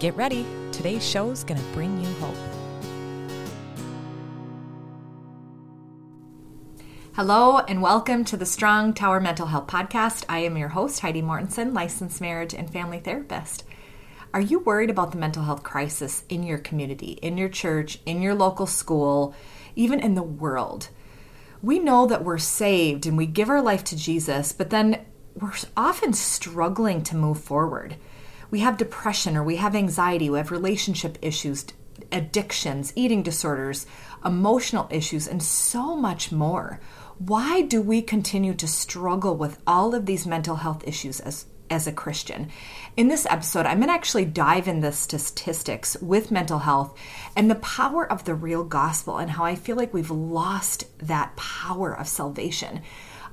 Get ready, today's show is going to bring you hope. Hello, and welcome to the Strong Tower Mental Health Podcast. I am your host, Heidi Mortenson, licensed marriage and family therapist. Are you worried about the mental health crisis in your community, in your church, in your local school, even in the world? We know that we're saved and we give our life to Jesus, but then we're often struggling to move forward. We have depression or we have anxiety, we have relationship issues, addictions, eating disorders, emotional issues, and so much more. Why do we continue to struggle with all of these mental health issues as as a Christian. In this episode, I'm going to actually dive into the statistics with mental health and the power of the real gospel and how I feel like we've lost that power of salvation.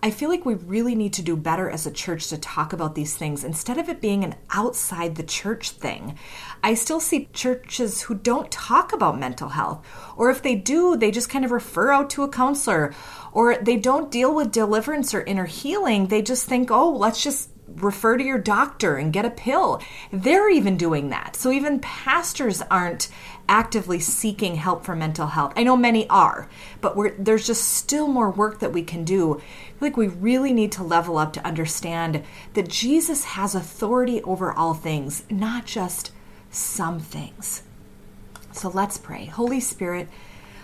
I feel like we really need to do better as a church to talk about these things instead of it being an outside the church thing. I still see churches who don't talk about mental health, or if they do, they just kind of refer out to a counselor, or they don't deal with deliverance or inner healing. They just think, oh, let's just refer to your doctor and get a pill. They're even doing that. So even pastors aren't actively seeking help for mental health. I know many are, but there's just still more work that we can do. Like we really need to level up to understand that Jesus has authority over all things, not just some things. So let's pray. Holy Spirit,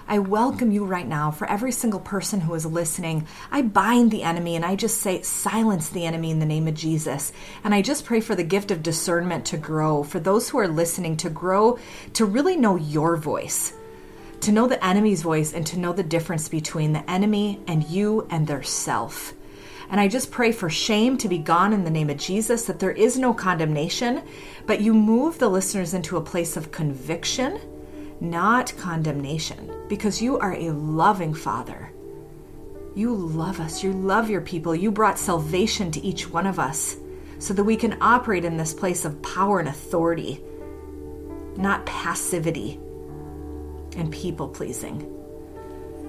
I welcome you right now for every single person who is listening. I bind the enemy and I just say, silence the enemy in the name of Jesus. And I just pray for the gift of discernment to grow, for those who are listening to grow, to really know your voice, to know the enemy's voice, and to know the difference between the enemy and you and their self. And I just pray for shame to be gone in the name of Jesus, that there is no condemnation, but you move the listeners into a place of conviction not condemnation, because you are a loving Father. You love us. You love your people. You brought salvation to each one of us so that we can operate in this place of power and authority, not passivity and people pleasing.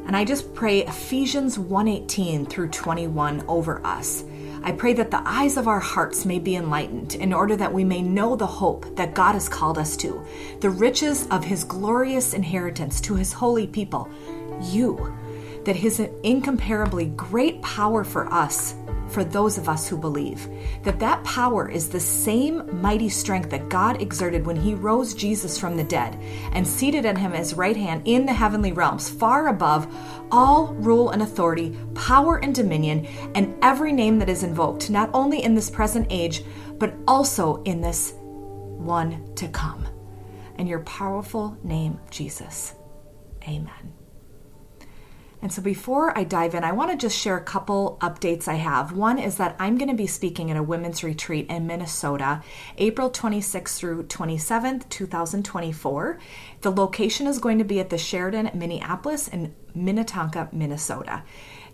And I just pray Ephesians 1:18 through 21 over us I pray that the eyes of our hearts may be enlightened in order that we may know the hope that God has called us to, the riches of his glorious inheritance to his holy people, you, that his incomparably great power for us for those of us who believe. That that power is the same mighty strength that God exerted when he rose Jesus from the dead and seated at him his right hand in the heavenly realms, far above all rule and authority, power and dominion, and every name that is invoked, not only in this present age, but also in this one to come. In your powerful name, Jesus. Amen. And so before I dive in, I want to just share a couple updates I have. One is that I'm going to be speaking at a women's retreat in Minnesota, April 26th through 27th, 2024. The location is going to be at the Sheraton Minneapolis in Minnetonka, Minnesota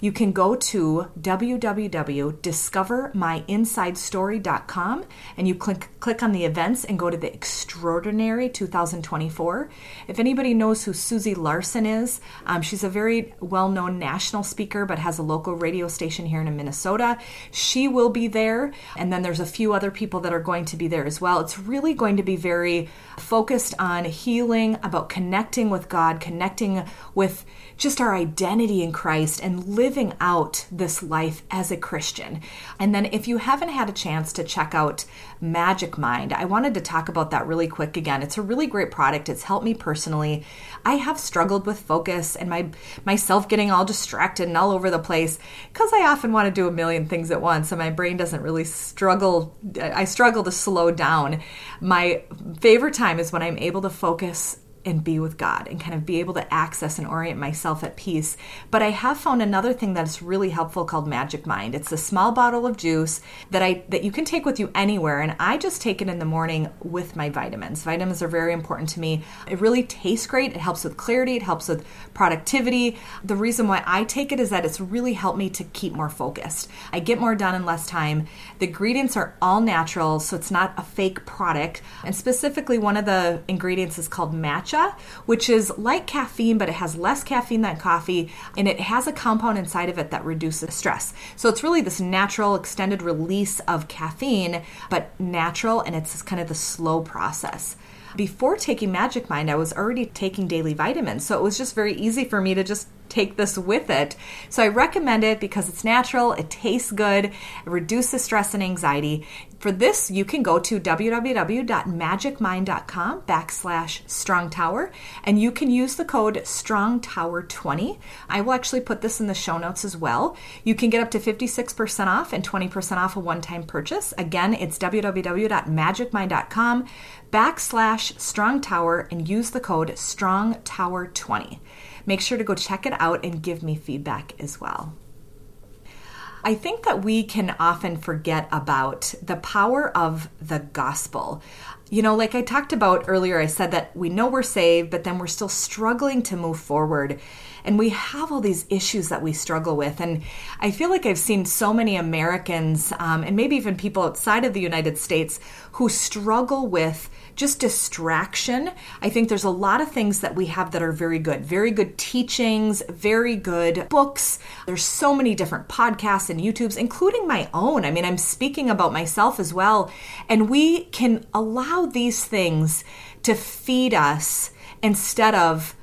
you can go to www.discovermyinsidestory.com and you click click on the events and go to the Extraordinary 2024. If anybody knows who Susie Larson is, um, she's a very well-known national speaker but has a local radio station here in Minnesota. She will be there, and then there's a few other people that are going to be there as well. It's really going to be very focused on healing, about connecting with God, connecting with just our identity in Christ and living out this life as a Christian. And then, if you haven't had a chance to check out Magic Mind, I wanted to talk about that really quick again. It's a really great product. It's helped me personally. I have struggled with focus and my myself getting all distracted and all over the place because I often want to do a million things at once and my brain doesn't really struggle I struggle to slow down. My favorite time is when I'm able to focus and be with God and kind of be able to access and orient myself at peace. But I have found another thing that's really helpful called Magic Mind. It's a small bottle of juice that I that you can take with you anywhere and I just take it in the morning with my vitamins. Vitamins are very important to me. It really tastes great. It helps with clarity, it helps with productivity. The reason why I take it is that it's really helped me to keep more focused. I get more done in less time. The ingredients are all natural, so it's not a fake product. And specifically one of the ingredients is called matcha matcha, which is like caffeine, but it has less caffeine than coffee, and it has a compound inside of it that reduces stress. So it's really this natural extended release of caffeine, but natural, and it's kind of the slow process. Before taking Magic Mind, I was already taking daily vitamins, so it was just very easy for me to just take this with it. So I recommend it because it's natural, it tastes good, it reduces stress and anxiety. For this, you can go to www.magicmind.com backslash strongtower and you can use the code strongtower20. I will actually put this in the show notes as well. You can get up to 56% off and 20% off a one-time purchase. Again, it's www.magicmind.com backslash strongtower and use the code strongtower20. Make sure to go check it out and give me feedback as well. I think that we can often forget about the power of the gospel. You know, like I talked about earlier, I said that we know we're saved, but then we're still struggling to move forward. And we have all these issues that we struggle with. And I feel like I've seen so many Americans, um, and maybe even people outside of the United States, who struggle with just distraction. I think there's a lot of things that we have that are very good, very good teachings, very good books. There's so many different podcasts and YouTubes, including my own. I mean, I'm speaking about myself as well. And we can allow these things to feed us instead of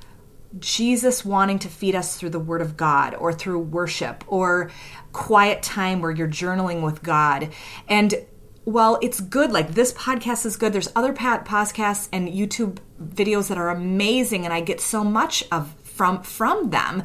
Jesus wanting to feed us through the Word of God or through worship or quiet time where you're journaling with God. And well, it's good, like this podcast is good, there's other podcasts and YouTube videos that are amazing, and I get so much of from from them.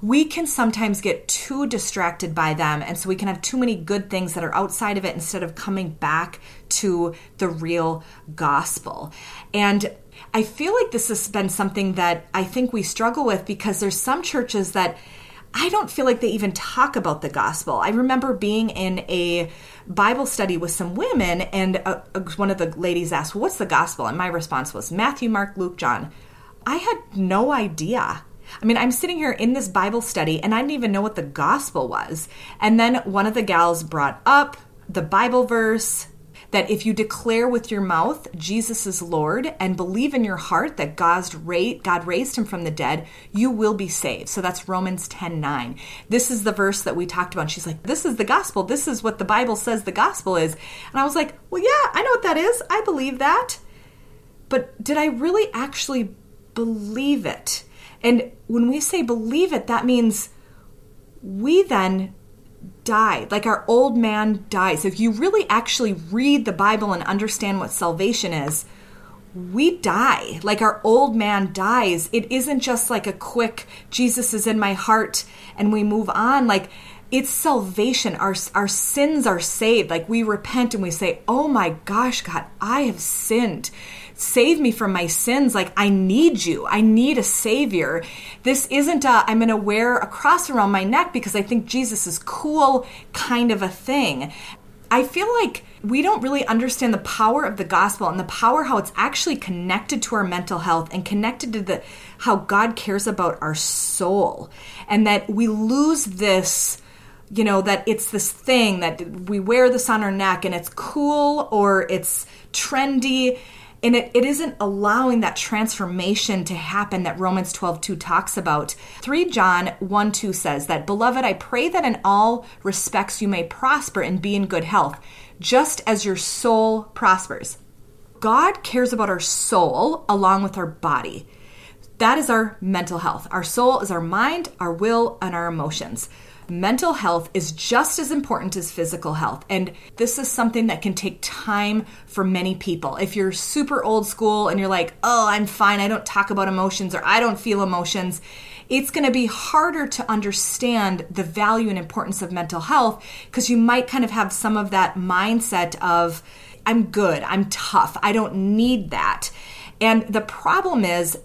We can sometimes get too distracted by them, and so we can have too many good things that are outside of it instead of coming back to the real gospel. And I feel like this has been something that I think we struggle with because there's some churches that I don't feel like they even talk about the gospel. I remember being in a Bible study with some women, and uh, uh, one of the ladies asked, well, What's the gospel? And my response was Matthew, Mark, Luke, John. I had no idea. I mean, I'm sitting here in this Bible study, and I didn't even know what the gospel was. And then one of the gals brought up the Bible verse that if you declare with your mouth Jesus is Lord and believe in your heart that God raised him from the dead, you will be saved. So that's Romans 10 9. This is the verse that we talked about. she's like, This is the gospel. This is what the Bible says the gospel is. And I was like, Well, yeah, I know what that is. I believe that. But did I really actually believe it? And when we say believe it, that means we then died, like our old man dies. If you really actually read the Bible and understand what salvation is, we die. Like our old man dies. It isn't just like a quick, Jesus is in my heart, and we move on. Like, it's salvation. Our, our sins are saved. Like we repent and we say, Oh my gosh, God, I have sinned save me from my sins. Like, I need you. I need a savior. This isn't I'm going to wear a cross around my neck because I think Jesus is cool kind of a thing. I feel like we don't really understand the power of the gospel and the power how it's actually connected to our mental health and connected to the how God cares about our soul and that we lose this you know that it's this thing that we wear this on our neck and it's cool or it's trendy and it, it isn't allowing that transformation to happen that Romans 12 2 talks about. 3 John 1 2 says that, Beloved, I pray that in all respects you may prosper and be in good health, just as your soul prospers. God cares about our soul along with our body. That is our mental health. Our soul is our mind, our will, and our emotions mental health is just as important as physical health. And this is something that can take time for many people. If you're super old school and you're like, oh, I'm fine, I don't talk about emotions or I don't feel emotions, it's going to be harder to understand the value and importance of mental health because you might kind of have some of that mindset of, I'm good, I'm tough, I don't need that. And the problem is,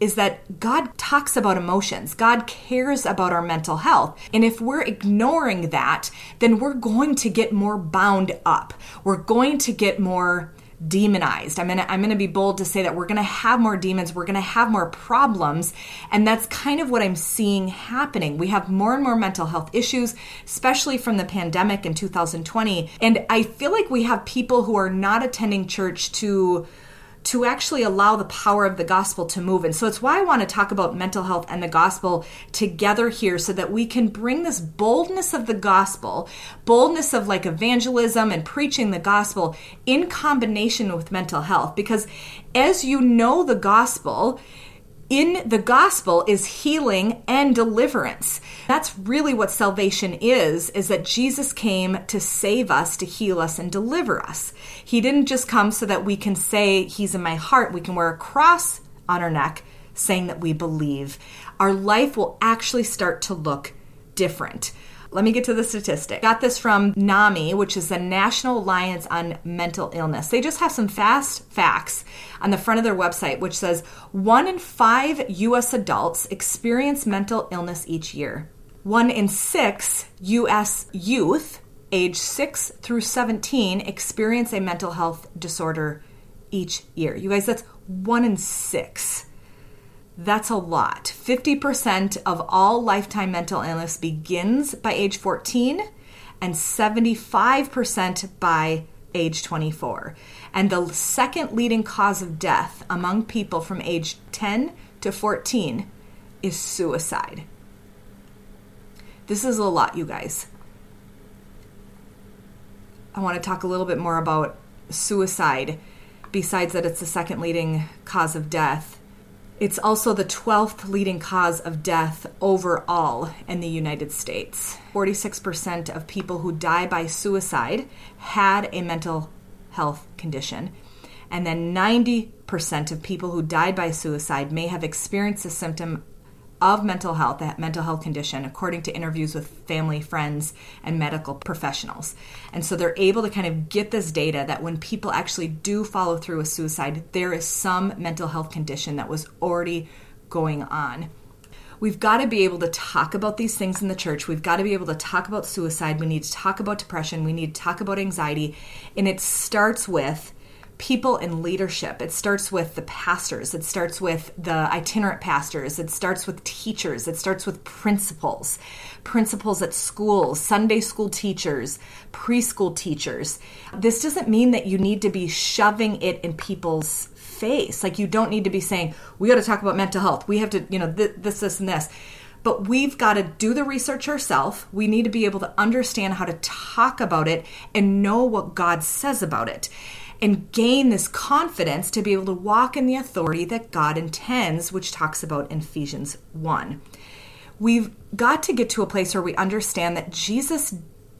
is that God talks about emotions. God cares about our mental health. And if we're ignoring that, then we're going to get more bound up. We're going to get more demonized. I'm going to I'm going to be bold to say that we're going to have more demons, we're going to have more problems, and that's kind of what I'm seeing happening. We have more and more mental health issues, especially from the pandemic in 2020, and I feel like we have people who are not attending church to to actually allow the power of the gospel to move. And so it's why I want to talk about mental health and the gospel together here so that we can bring this boldness of the gospel, boldness of like evangelism and preaching the gospel in combination with mental health. Because as you know the gospel, in the gospel is healing and deliverance. That's really what salvation is, is that Jesus came to save us, to heal us and deliver us. He didn't just come so that we can say he's in my heart. We can wear a cross on our neck saying that we believe. Our life will actually start to look different. Let me get to the statistic. Got this from NAMI, which is the National Alliance on Mental Illness. They just have some fast facts on the front of their website, which says one in five U.S. adults experience mental illness each year. One in six U.S. youth, age 6 through 17, experience a mental health disorder each year. You guys, that's one in six. That's a lot. 50% of all lifetime mental illness begins by age 14 and 75% by age 24. And the second leading cause of death among people from age 10 to 14 is suicide. This is a lot, you guys. I want to talk a little bit more about suicide, besides that, it's the second leading cause of death it's also the 12th leading cause of death overall in the United States. 46% of people who die by suicide had a mental health condition. And then 90% of people who died by suicide may have experienced a symptom of mental health, that mental health condition, according to interviews with family, friends, and medical professionals. And so they're able to kind of get this data that when people actually do follow through with suicide, there is some mental health condition that was already going on. We've got to be able to talk about these things in the church. We've got to be able to talk about suicide. We need to talk about depression. We need to talk about anxiety. And it starts with people in leadership. It starts with the pastors, it starts with the itinerant pastors, it starts with teachers, it starts with principals, principals at schools, Sunday school teachers, preschool teachers. This doesn't mean that you need to be shoving it in people's face. Like you don't need to be saying, we got to talk about mental health. We have to, you know, th- this, this, and this but we've got to do the research ourselves. We need to be able to understand how to talk about it and know what God says about it and gain this confidence to be able to walk in the authority that God intends, which talks about in Ephesians 1. We've got to get to a place where we understand that Jesus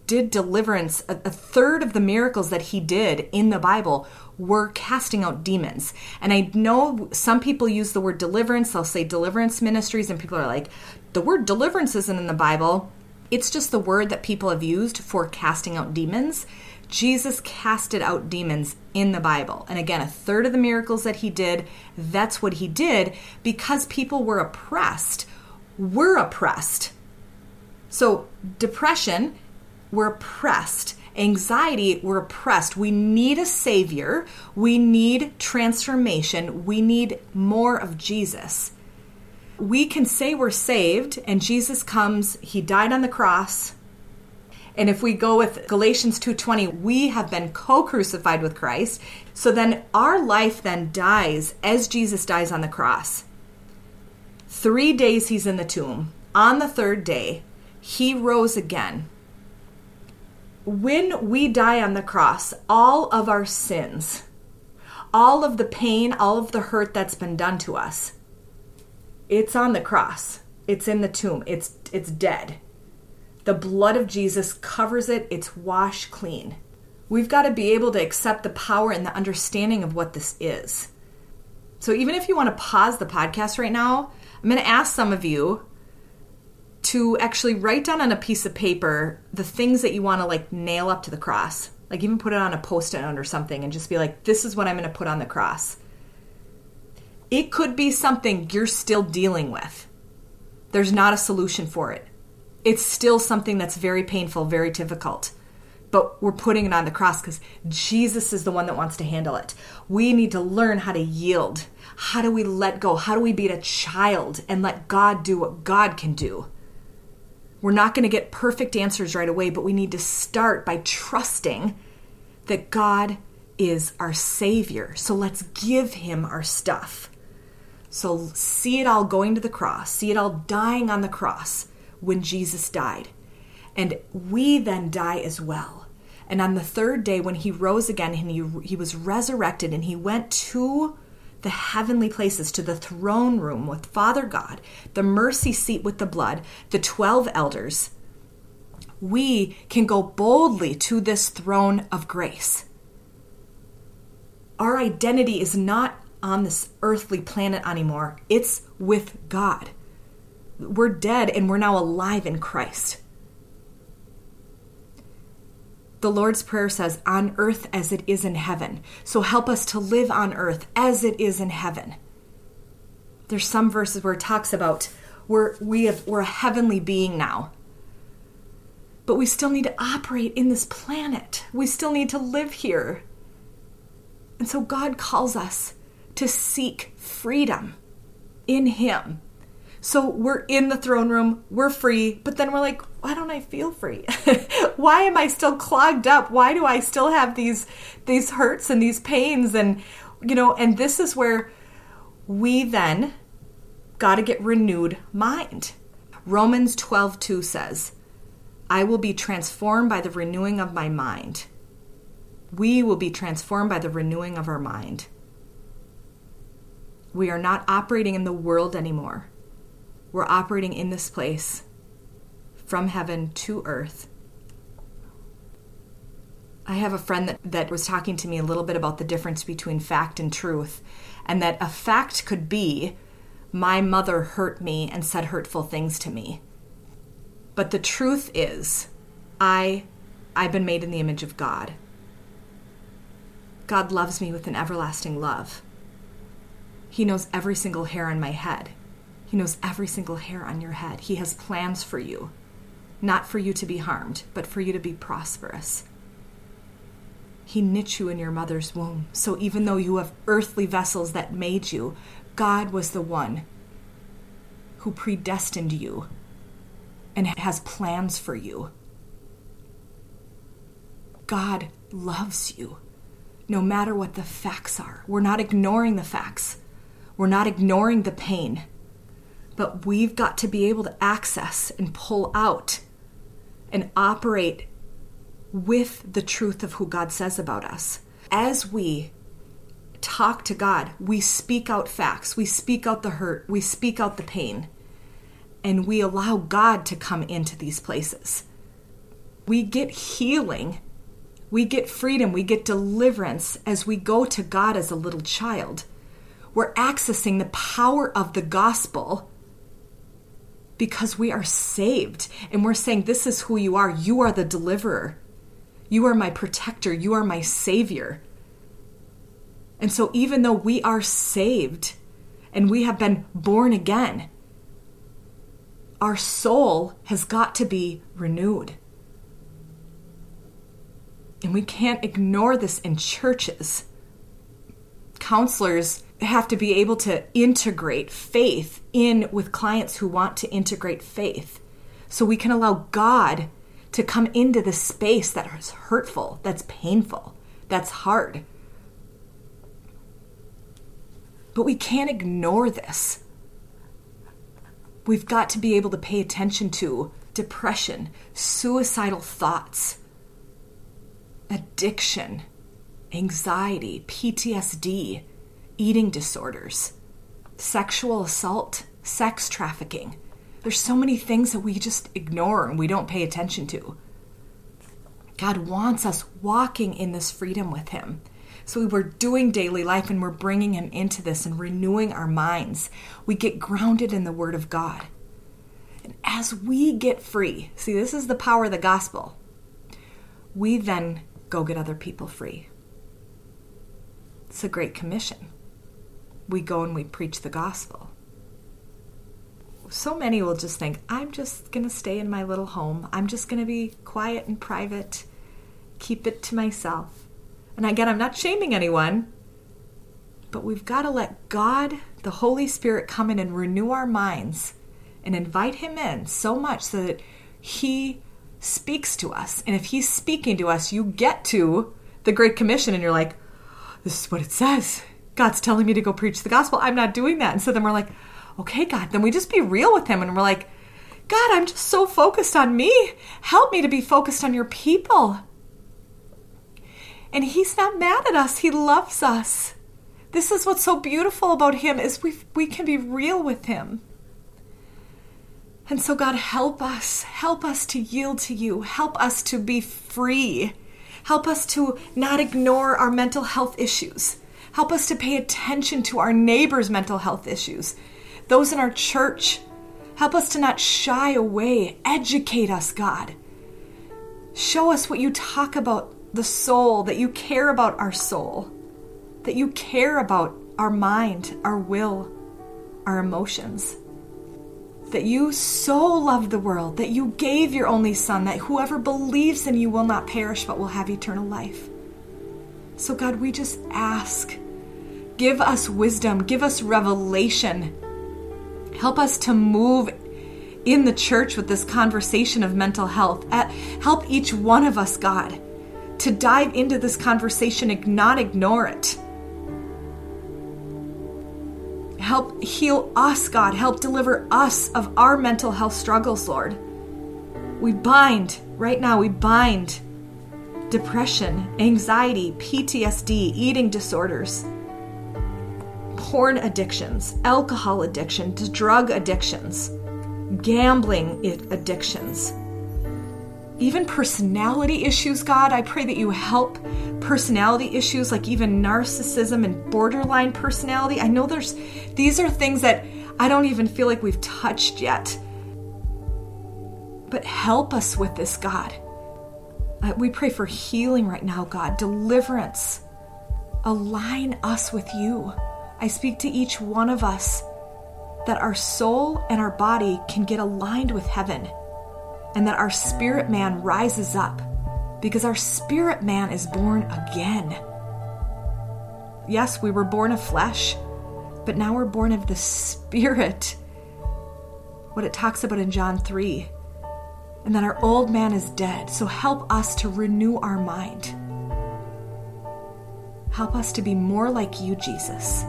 did deliverance. A, third of the miracles that he did in the Bible were casting out demons. And I know some people use the word deliverance, they'll say deliverance ministries, and people are like, the word deliverance isn't in the Bible. It's just the word that people have used for casting out demons. Jesus casted out demons in the Bible. And again, a third of the miracles that he did, that's what he did because people were oppressed. We're oppressed. So, depression, we're oppressed. Anxiety, we're oppressed. We need a savior. We need transformation. We need more of Jesus. We can say we're saved, and Jesus comes, he died on the cross, and if we go with Galatians 2:20, we have been co-crucified with Christ. So then our life then dies as Jesus dies on the cross. 3 days he's in the tomb. On the third day, he rose again. When we die on the cross, all of our sins, all of the pain, all of the hurt that's been done to us, it's on the cross. It's in the tomb. It's it's dead. The blood of Jesus covers it, it's washed clean. We've got to be able to accept the power and the understanding of what this is. So, even if you want to pause the podcast right now, I'm going to ask some of you to actually write down on a piece of paper the things that you want to like nail up to the cross. Like, even put it on a post it note or something and just be like, this is what I'm going to put on the cross. It could be something you're still dealing with. There's not a solution for it. It's still something that's very painful, very difficult. But we're putting it on the cross because Jesus is the one that wants to handle it. We need to learn how to yield. How do we let go? How do we be a child and let God do what God can do? We're not going to get perfect answers right away, but we need to start by trusting that God is our Savior. So let's give Him our stuff. So see it all going to the cross, see it all dying on the cross when Jesus died. And we then die as well. And on the third day, when he rose again and he, he was resurrected and he went to the heavenly places, to the throne room with Father God, the mercy seat with the blood, the 12 elders, we can go boldly to this throne of grace. Our identity is not on this earthly planet anymore, it's with God. We're dead and we're now alive in Christ. The Lord's Prayer says, on earth as it is in heaven. So help us to live on earth as it is in heaven. There's some verses where it talks about we're, we have, we're a heavenly being now. But we still need to operate in this planet. We still need to live here. And so God calls us to seek freedom in Him. So we're in the throne room, we're free, but then we're like, why don't I feel free? why am I still clogged up? Why do I still have these these hurts and these pains and you know, and this is where we then got to get renewed mind. Romans 12:2 says, I will be transformed by the renewing of my mind. We will be transformed by the renewing of our mind. We are not operating in the world anymore. We're operating in this place from heaven to earth. I have a friend that, that was talking to me a little bit about the difference between fact and truth, and that a fact could be my mother hurt me and said hurtful things to me. But the truth is, I I've been made in the image of God. God loves me with an everlasting love. He knows every single hair on my head. He knows every single hair on your head. He has plans for you, not for you to be harmed, but for you to be prosperous. He knit you in your mother's womb. So even though you have earthly vessels that made you, God was the one who predestined you and has plans for you. God loves you no matter what the facts are. We're not ignoring the facts, we're not ignoring the pain, but we've got to be able to access and pull out and operate with the truth of who God says about us. As we talk to God, we speak out facts, we speak out the hurt, we speak out the pain, and we allow God to come into these places. We get healing we get freedom, we get deliverance as we go to God as a little child. We're accessing the power of the gospel because we are saved and we're saying, This is who you are. You are the deliverer. You are my protector. You are my savior. And so, even though we are saved and we have been born again, our soul has got to be renewed. And we can't ignore this in churches. Counselors have to be able to integrate faith in with clients who want to integrate faith. So we can allow God to come into the space that is hurtful, that's painful, that's hard. But we can't ignore this. We've got to be able to pay attention to depression, suicidal thoughts, addiction, anxiety, PTSD, eating disorders, sexual assault, sex trafficking. There's so many things that we just ignore and we don't pay attention to. God wants us walking in this freedom with Him. So we're doing daily life and we're bringing Him into this and renewing our minds. We get grounded in the Word of God. And as we get free, see, this is the power of the gospel. We then go get other people free. It's a great commission. We go and we preach the gospel. So many will just think, I'm just going to stay in my little home. I'm just going to be quiet and private, keep it to myself. And again, I'm not shaming anyone, but we've got to let God, the Holy Spirit, come in and renew our minds and invite Him in so much so that He speaks to us. And if He's speaking to us, you get to the Great Commission and you're like, this is what it says. God's telling me to go preach the gospel. I'm not doing that. And so then we're like, okay, God, then we just be real with Him and we're like, God, I'm just so focused on me. Help me to be focused on your people. And He's not mad at us, He loves us. This is what's so beautiful about Him is we, we can be real with Him. And so, God, help us. Help us to yield to you. Help us to be free. Help us to not ignore our mental health issues. Help us to pay attention to our neighbors' mental health issues, those in our church. Help us to not shy away. Educate us, God. Show us what you talk about the soul, that you care about our soul, that you care about our mind, our will, our emotions that you so loved the world that you gave your only Son, that whoever believes in you will not perish but will have eternal life. So, God, we just ask give us wisdom, give us revelation. Help us to move in the church with this conversation of mental health. Help each one of us, God, to dive into this conversation and not ignore it Help heal us, God. Help deliver us of our mental health struggles, Lord. We bind, right now, we bind depression, anxiety, PTSD, eating disorders, porn addictions, alcohol addiction, drug addictions, gambling addictions even personality issues, God. I pray that you help personality issues like even narcissism and borderline personality. I know there's these are things that I don't even feel like we've touched yet. But help us with this, God. Uh, we pray for healing right now, God, deliverance. Align us with you. I speak to each one of us that our soul and our body can get aligned with heaven and that our spirit man rises up because our spirit man is born again. Yes, we were born of flesh, but now we're born of the spirit. What it talks about in John 3. And that our old man is dead. So help us to renew our mind. Help us to be more like you, Jesus.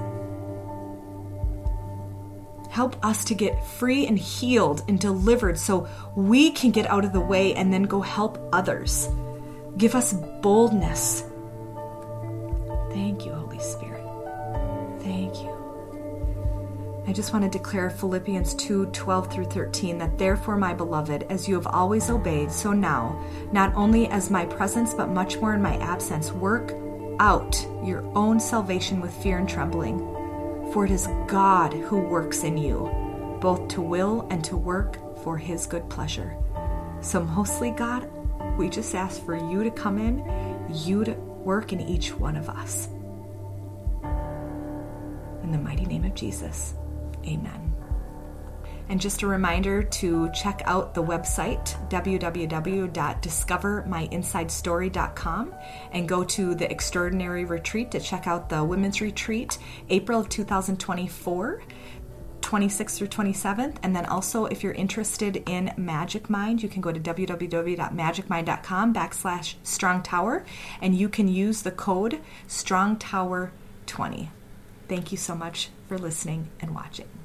Help us to get free and healed and delivered so we can get out of the way and then go help others. Give us boldness. Thank you, I just want to declare Philippians 2 12 through 13 that therefore, my beloved, as you have always obeyed, so now, not only as my presence, but much more in my absence, work out your own salvation with fear and trembling. For it is God who works in you, both to will and to work for his good pleasure. So, mostly, God, we just ask for you to come in, you to work in each one of us. In the mighty name of Jesus, amen. And just a reminder to check out the website, www.discovermyinsidestory.com, and go to the Extraordinary Retreat to check out the Women's Retreat, April of 2024. 26th through 27th. And then also, if you're interested in Magic Mind, you can go to www.magicmind.com backslash Strong Tower and you can use the code Strong Tower 20. Thank you so much for listening and watching.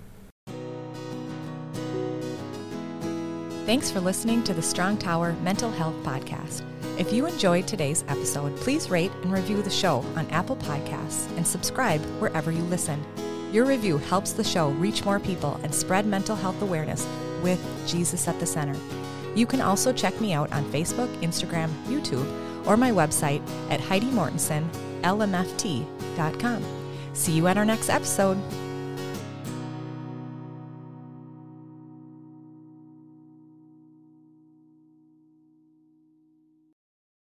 Thanks for listening to the Strong Tower Mental Health Podcast. If you enjoyed today's episode, please rate and review the show on Apple Podcasts and subscribe wherever you listen. Your review helps the show reach more people and spread mental health awareness with Jesus at the center. You can also check me out on Facebook, Instagram, YouTube, or my website at HeidiMortensonLMFT.com. See you at our next episode.